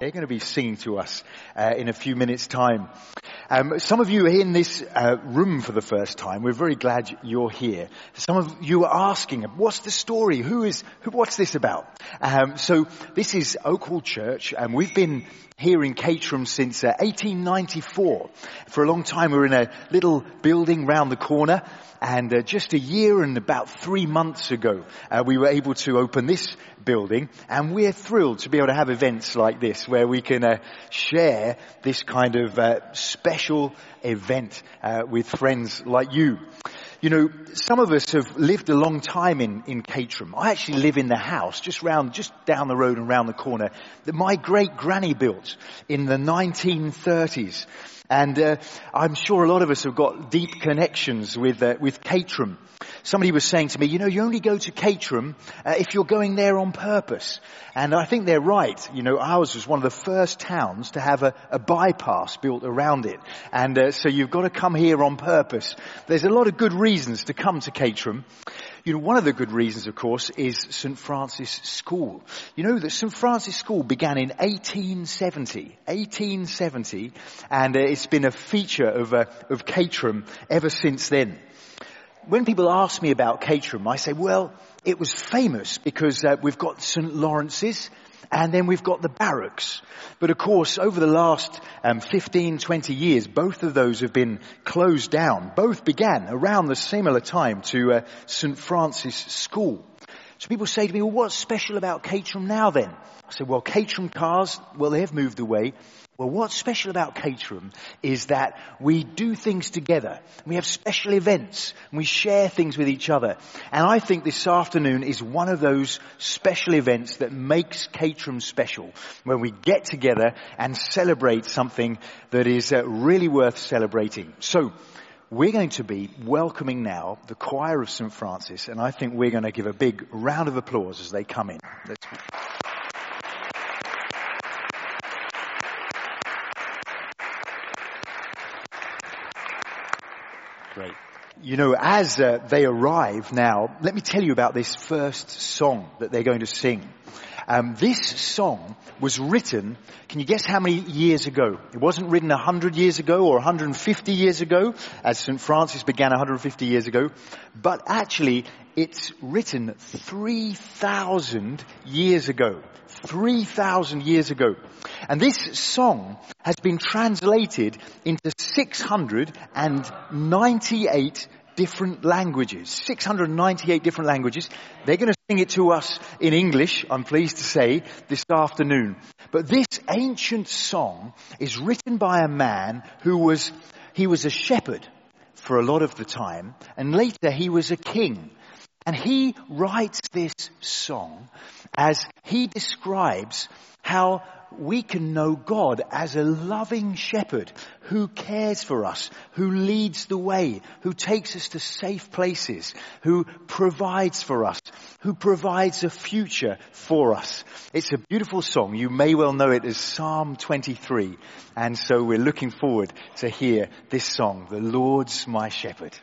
They're going to be singing to us uh, in a few minutes' time. Um, some of you are in this uh, room for the first time. We're very glad you're here. Some of you are asking, "What's the story? Who is? Who, what's this about?" Um, so this is Oak Hall Church, and we've been here in Caterham since uh, 1894. For a long time, we were in a little building round the corner. And uh, just a year and about three months ago, uh, we were able to open this building, and we're thrilled to be able to have events like this where we can uh, share this kind of uh, special event uh, with friends like you. You know, some of us have lived a long time in, in Caterham. I actually live in the house just round, just down the road and round the corner that my great granny built in the 1930s. And uh, I'm sure a lot of us have got deep connections with uh, with Caterham. Somebody was saying to me, you know, you only go to Caterham uh, if you're going there on purpose. And I think they're right. You know, ours was one of the first towns to have a, a bypass built around it. And uh, so you've got to come here on purpose. There's a lot of good reasons to come to Caterham. You know, one of the good reasons, of course, is St. Francis School. You know that St. Francis School began in 1870, 1870, and uh, it's been a feature of, uh, of Caterham ever since then. When people ask me about Caterham, I say, well, it was famous because uh, we've got St. Lawrence's, and then we've got the barracks. But of course, over the last um, 15, 20 years, both of those have been closed down. Both began around the similar time to uh, St. Francis School. So people say to me, well, what's special about Caterham now then? I said, well, Caterham cars, well, they have moved away. Well, what's special about Caterham is that we do things together. We have special events we share things with each other. And I think this afternoon is one of those special events that makes Caterham special when we get together and celebrate something that is uh, really worth celebrating. So, we're going to be welcoming now the choir of St. Francis and I think we're going to give a big round of applause as they come in. Let's... Great. You know, as uh, they arrive now, let me tell you about this first song that they're going to sing. Um, this song was written, can you guess how many years ago? It wasn't written 100 years ago or 150 years ago, as St. Francis began 150 years ago, but actually it's written 3,000 years ago. 3,000 years ago. And this song has been translated into 698 different languages. 698 different languages. They're going to sing it to us in English, I'm pleased to say, this afternoon. But this ancient song is written by a man who was, he was a shepherd for a lot of the time, and later he was a king. And he writes this song as he describes how we can know God as a loving shepherd who cares for us, who leads the way, who takes us to safe places, who provides for us, who provides a future for us. It's a beautiful song. You may well know it as Psalm 23. And so we're looking forward to hear this song, The Lord's My Shepherd.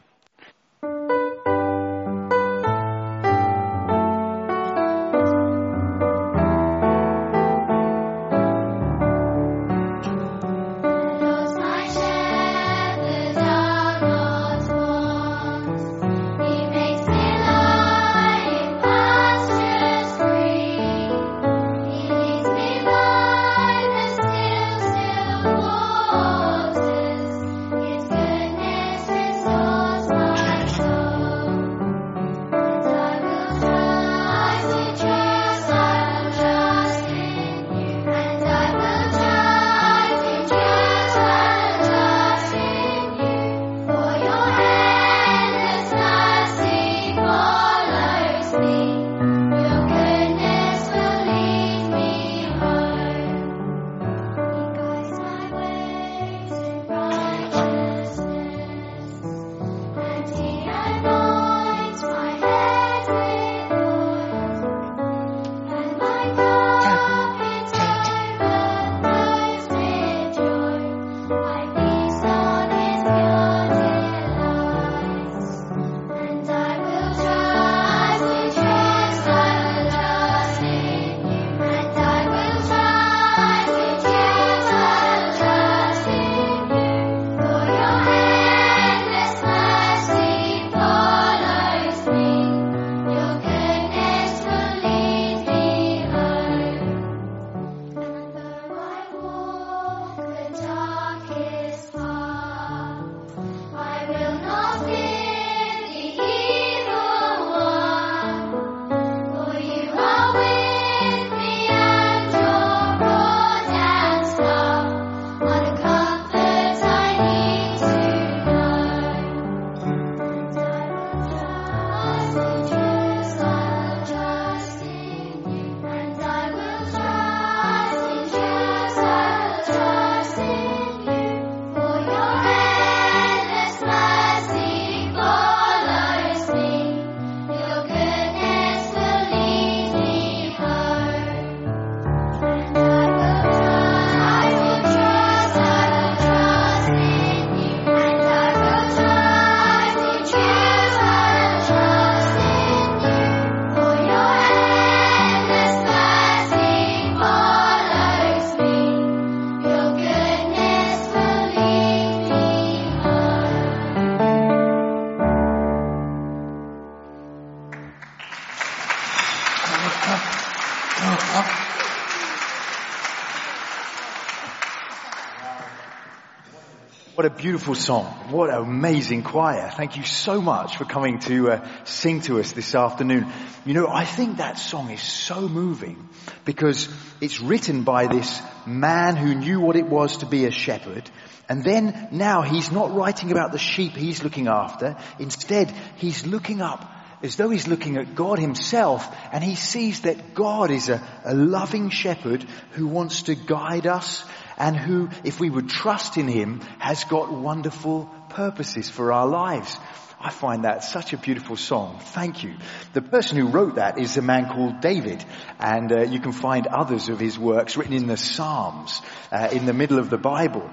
Beautiful song. What an amazing choir. Thank you so much for coming to uh, sing to us this afternoon. You know, I think that song is so moving because it's written by this man who knew what it was to be a shepherd. And then now he's not writing about the sheep he's looking after. Instead, he's looking up as though he's looking at God himself and he sees that God is a, a loving shepherd who wants to guide us and who, if we would trust in him, has got wonderful purposes for our lives. I find that such a beautiful song. Thank you. The person who wrote that is a man called David, and uh, you can find others of his works written in the Psalms, uh, in the middle of the Bible.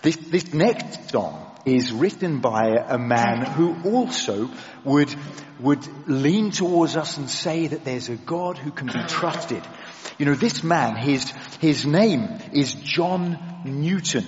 This, this next song is written by a man who also would, would lean towards us and say that there's a God who can be trusted. You know, this man, his, his name is John Newton.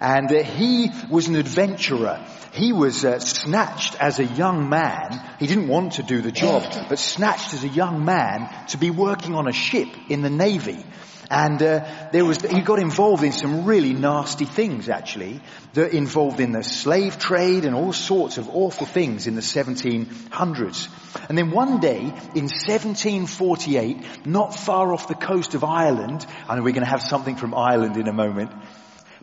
And uh, he was an adventurer. He was uh, snatched as a young man. He didn't want to do the job, but snatched as a young man to be working on a ship in the Navy. And uh, there was, he got involved in some really nasty things actually, that involved in the slave trade and all sorts of awful things in the 1700s. And then one day in 1748, not far off the coast of Ireland, and we're going to have something from Ireland in a moment,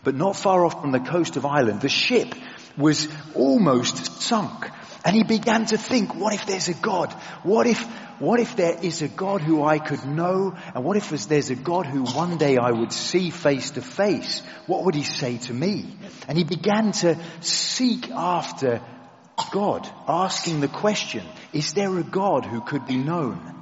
but not far off from the coast of Ireland, the ship was almost sunk. And he began to think, what if there's a God? What if, what if there is a God who I could know? And what if there's a God who one day I would see face to face? What would he say to me? And he began to seek after God, asking the question, is there a God who could be known?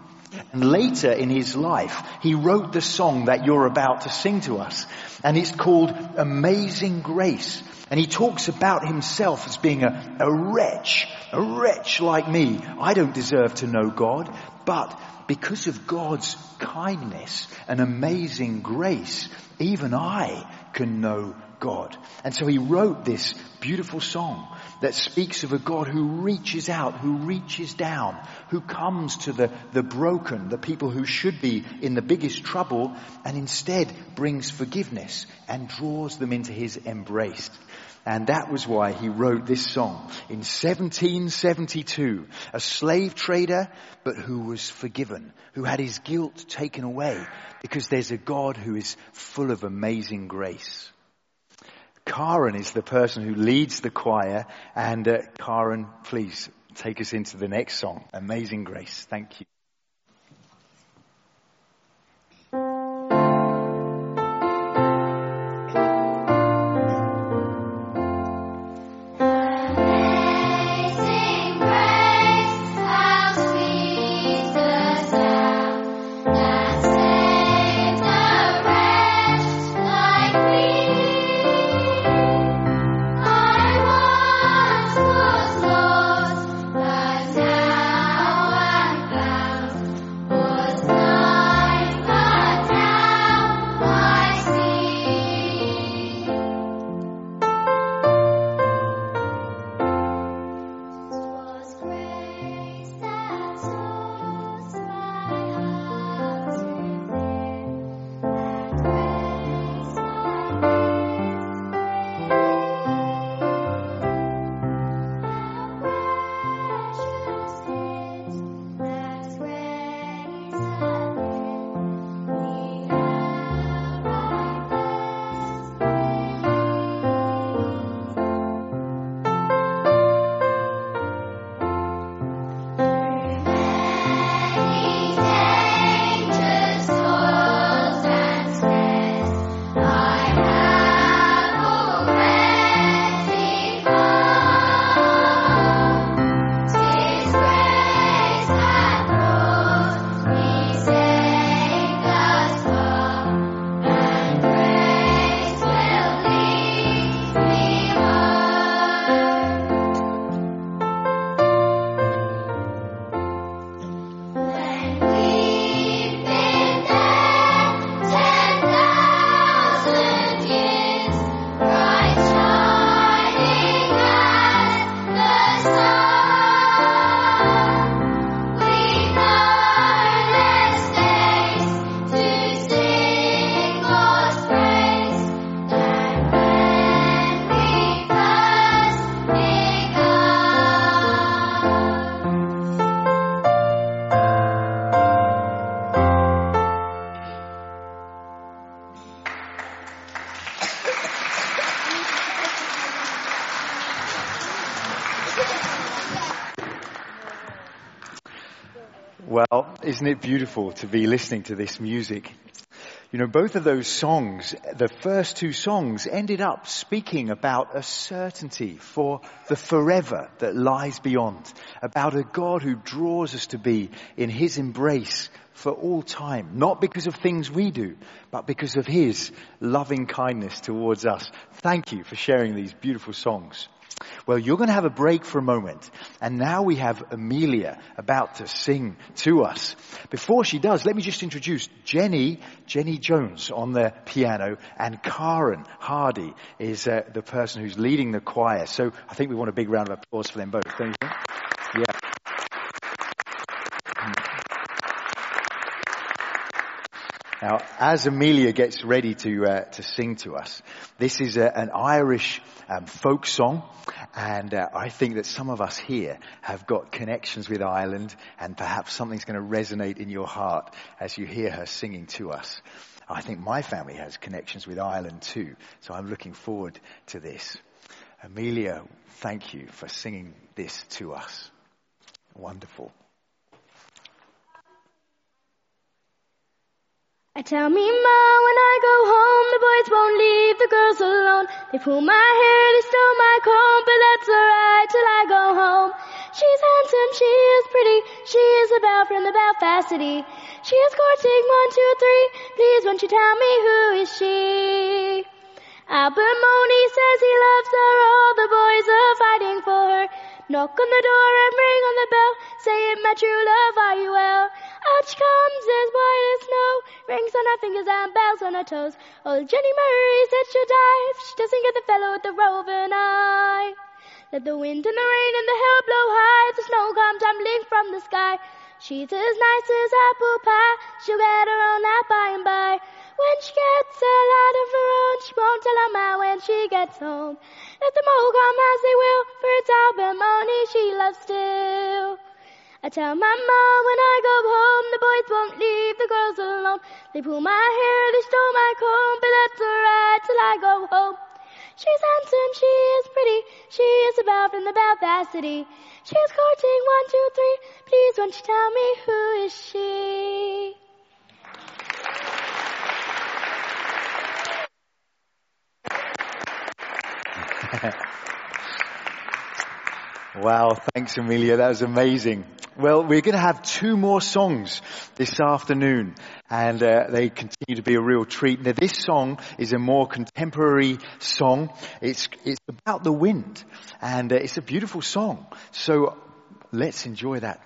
And later in his life, he wrote the song that you're about to sing to us. And it's called Amazing Grace. And he talks about himself as being a, a wretch, a wretch like me. I don't deserve to know God, but because of God's kindness and amazing grace, even I can know God. And so he wrote this beautiful song that speaks of a God who reaches out, who reaches down, who comes to the, the broken, the people who should be in the biggest trouble, and instead brings forgiveness and draws them into his embrace. And that was why he wrote this song in 1772. A slave trader, but who was forgiven, who had his guilt taken away, because there's a God who is full of amazing grace. Karen is the person who leads the choir, and uh, Karen, please take us into the next song, Amazing Grace. Thank you. Isn't it beautiful to be listening to this music? You know, both of those songs, the first two songs ended up speaking about a certainty for the forever that lies beyond, about a God who draws us to be in His embrace for all time, not because of things we do, but because of His loving kindness towards us. Thank you for sharing these beautiful songs. Well, you're going to have a break for a moment. And now we have Amelia about to sing to us. Before she does, let me just introduce Jenny, Jenny Jones on the piano and Karen Hardy is uh, the person who's leading the choir. So I think we want a big round of applause for them both, don't you? Yeah. Now, as Amelia gets ready to uh, to sing to us, this is a, an Irish um, folk song, and uh, I think that some of us here have got connections with Ireland, and perhaps something's going to resonate in your heart as you hear her singing to us. I think my family has connections with Ireland too, so I'm looking forward to this. Amelia, thank you for singing this to us. Wonderful. I tell me ma when I go home the boys won't leave the girls alone. They pull my hair, they steal my comb, but that's alright till I go home. She's handsome, she is pretty, she is a belle from the Belfast city. She is courting one, two, three, please won't you tell me who is she? Albert Mooney says he loves her, all the boys are fighting for her. Knock on the door and ring on the bell, say it my true love, are you well? Out she comes as white as snow, rings on her fingers and bells on her toes. Old Jenny Murray said she'll die if she doesn't get the fellow with the roving eye. Let the wind and the rain and the hail blow high, the snow come tumbling from the sky. She's as nice as apple pie, she'll get her own nap by and by. When she gets a lot of her own, she won't tell her man when she gets home. Let them all come as they will, for it's Albert Mooney she loves still. I tell my mom when I go home, the boys won't leave the girls alone. They pull my hair, they stole my comb, but that's alright till I go home. She's handsome, she is pretty, she is a belle from the Belfast city. She's courting one, two, three, please won't you tell me who is she? wow, thanks Amelia, that was amazing. Well, we're going to have two more songs this afternoon, and uh, they continue to be a real treat. Now, this song is a more contemporary song. It's it's about the wind, and uh, it's a beautiful song. So let's enjoy that.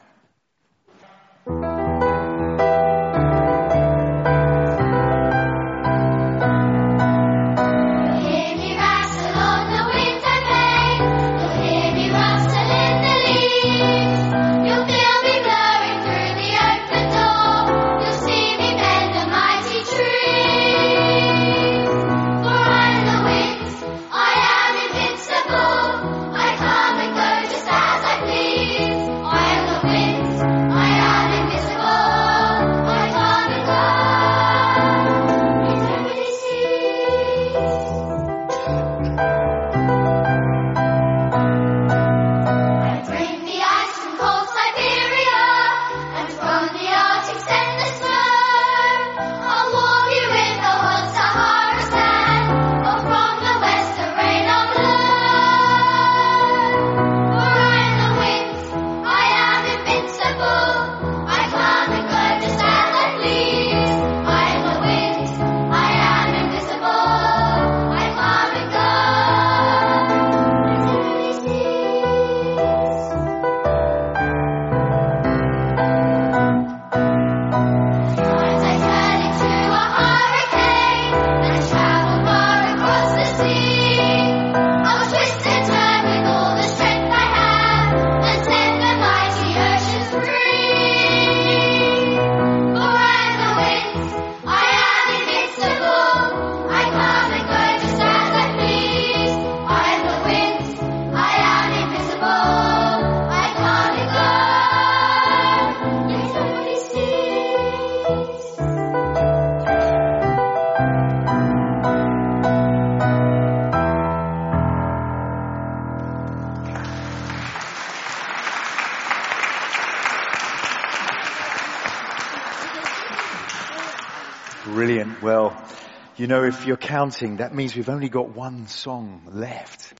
You know, if you're counting, that means we've only got one song left.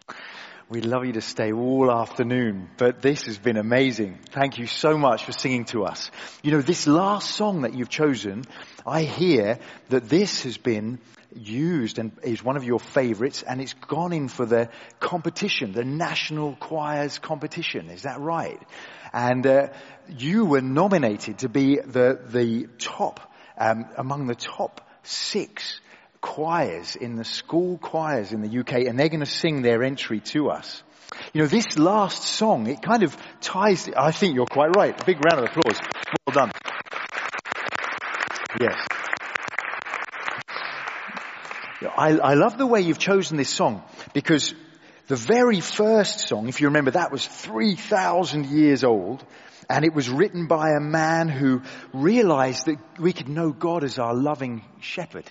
We'd love you to stay all afternoon, but this has been amazing. Thank you so much for singing to us. You know, this last song that you've chosen, I hear that this has been used and is one of your favorites and it's gone in for the competition, the national choirs competition. Is that right? And uh, you were nominated to be the, the top, um, among the top six choirs in the school choirs in the UK and they're going to sing their entry to us. You know, this last song, it kind of ties, I think you're quite right. A big round of applause. Well done. Yes. I, I love the way you've chosen this song because the very first song, if you remember, that was 3,000 years old and it was written by a man who realized that we could know God as our loving shepherd.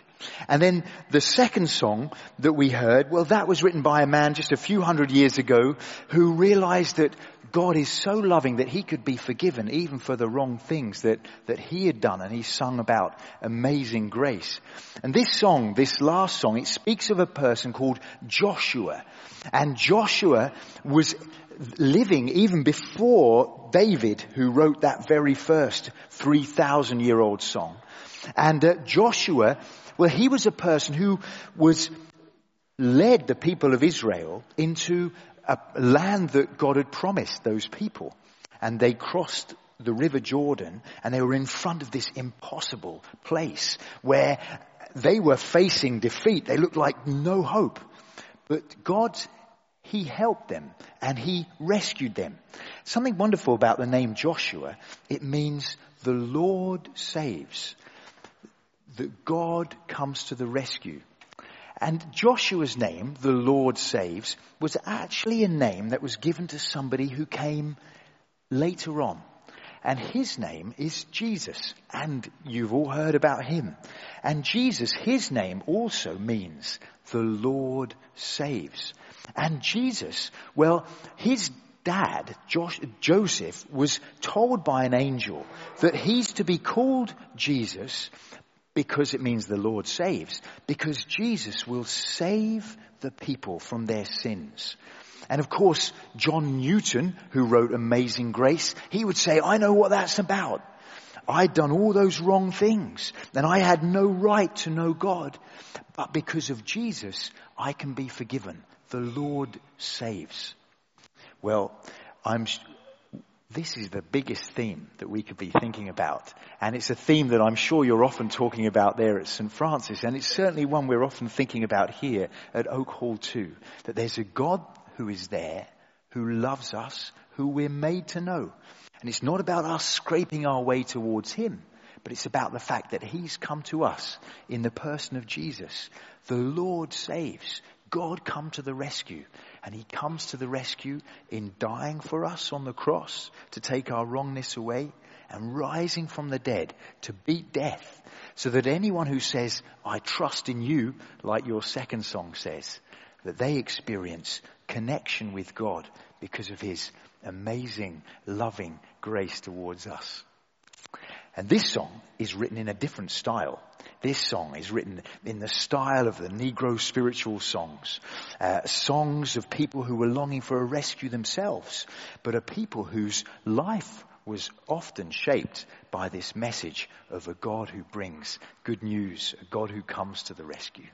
And then the second song that we heard, well, that was written by a man just a few hundred years ago who realized that God is so loving that he could be forgiven even for the wrong things that, that he had done and he sung about amazing grace. And this song, this last song, it speaks of a person called Joshua. And Joshua was living even before David who wrote that very first 3,000 year old song. And uh, Joshua, well, he was a person who was led the people of Israel into a land that God had promised those people. And they crossed the River Jordan and they were in front of this impossible place where they were facing defeat. They looked like no hope. But God, He helped them and He rescued them. Something wonderful about the name Joshua, it means the Lord saves. That God comes to the rescue. And Joshua's name, the Lord saves, was actually a name that was given to somebody who came later on. And his name is Jesus. And you've all heard about him. And Jesus, his name also means the Lord saves. And Jesus, well, his dad, Josh, Joseph, was told by an angel that he's to be called Jesus because it means the Lord saves. Because Jesus will save the people from their sins. And of course, John Newton, who wrote Amazing Grace, he would say, I know what that's about. I'd done all those wrong things and I had no right to know God. But because of Jesus, I can be forgiven. The Lord saves. Well, I'm, this is the biggest theme that we could be thinking about. And it's a theme that I'm sure you're often talking about there at St. Francis. And it's certainly one we're often thinking about here at Oak Hall too. That there's a God who is there, who loves us, who we're made to know. And it's not about us scraping our way towards Him, but it's about the fact that He's come to us in the person of Jesus. The Lord saves. God come to the rescue. And he comes to the rescue in dying for us on the cross to take our wrongness away and rising from the dead to beat death so that anyone who says, I trust in you, like your second song says, that they experience connection with God because of his amazing, loving grace towards us. And this song is written in a different style. This song is written in the style of the Negro spiritual songs. Uh, songs of people who were longing for a rescue themselves, but a people whose life was often shaped by this message of a God who brings good news, a God who comes to the rescue.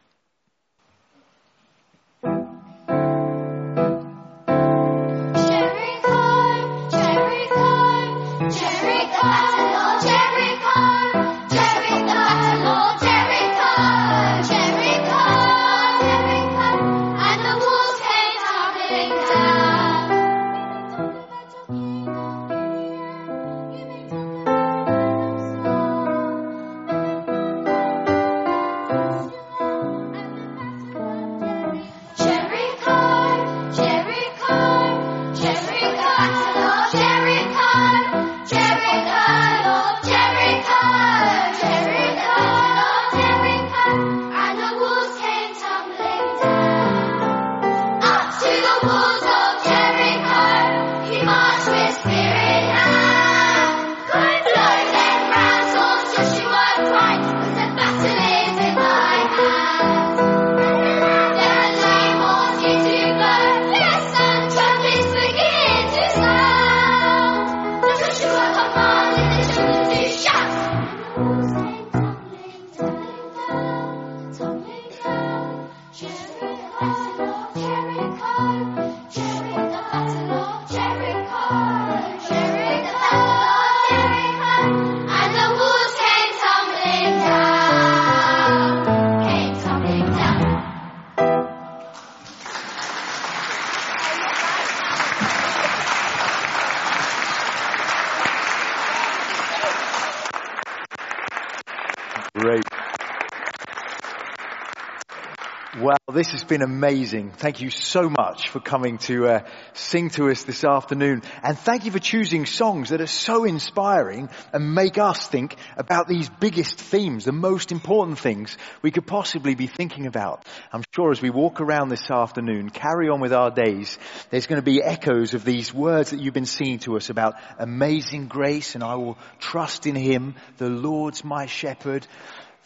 This has been amazing. Thank you so much for coming to uh, sing to us this afternoon. And thank you for choosing songs that are so inspiring and make us think about these biggest themes, the most important things we could possibly be thinking about. I'm sure as we walk around this afternoon, carry on with our days, there's going to be echoes of these words that you've been singing to us about amazing grace and I will trust in Him. The Lord's my shepherd.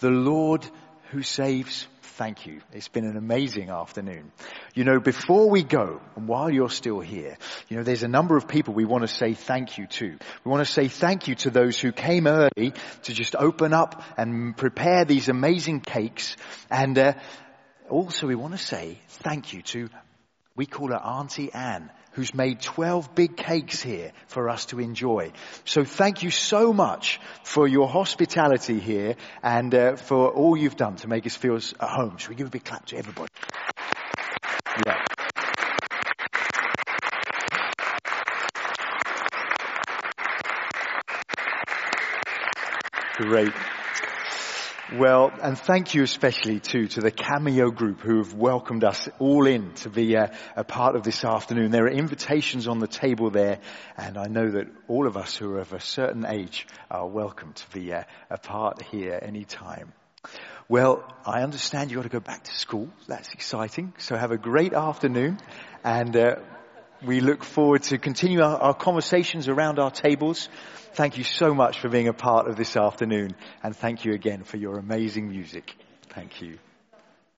The Lord who saves thank you. It's been an amazing afternoon. You know, before we go, and while you're still here, you know, there's a number of people we want to say thank you to. We want to say thank you to those who came early to just open up and prepare these amazing cakes. And uh, also we want to say thank you to, we call her Auntie Anne who's made 12 big cakes here for us to enjoy. So thank you so much for your hospitality here and uh, for all you've done to make us feel at home. Shall we give a big clap to everybody? Yeah. Great. Well, and thank you especially too to the Cameo group who have welcomed us all in to be a, a, part of this afternoon. There are invitations on the table there, and I know that all of us who are of a certain age are welcome to be a, a part here any time. Well, I understand you've got to go back to school. That's exciting. So have a great afternoon, and uh, we look forward to continue our, our conversations around our tables. Thank you so much for being a part of this afternoon and thank you again for your amazing music. Thank you.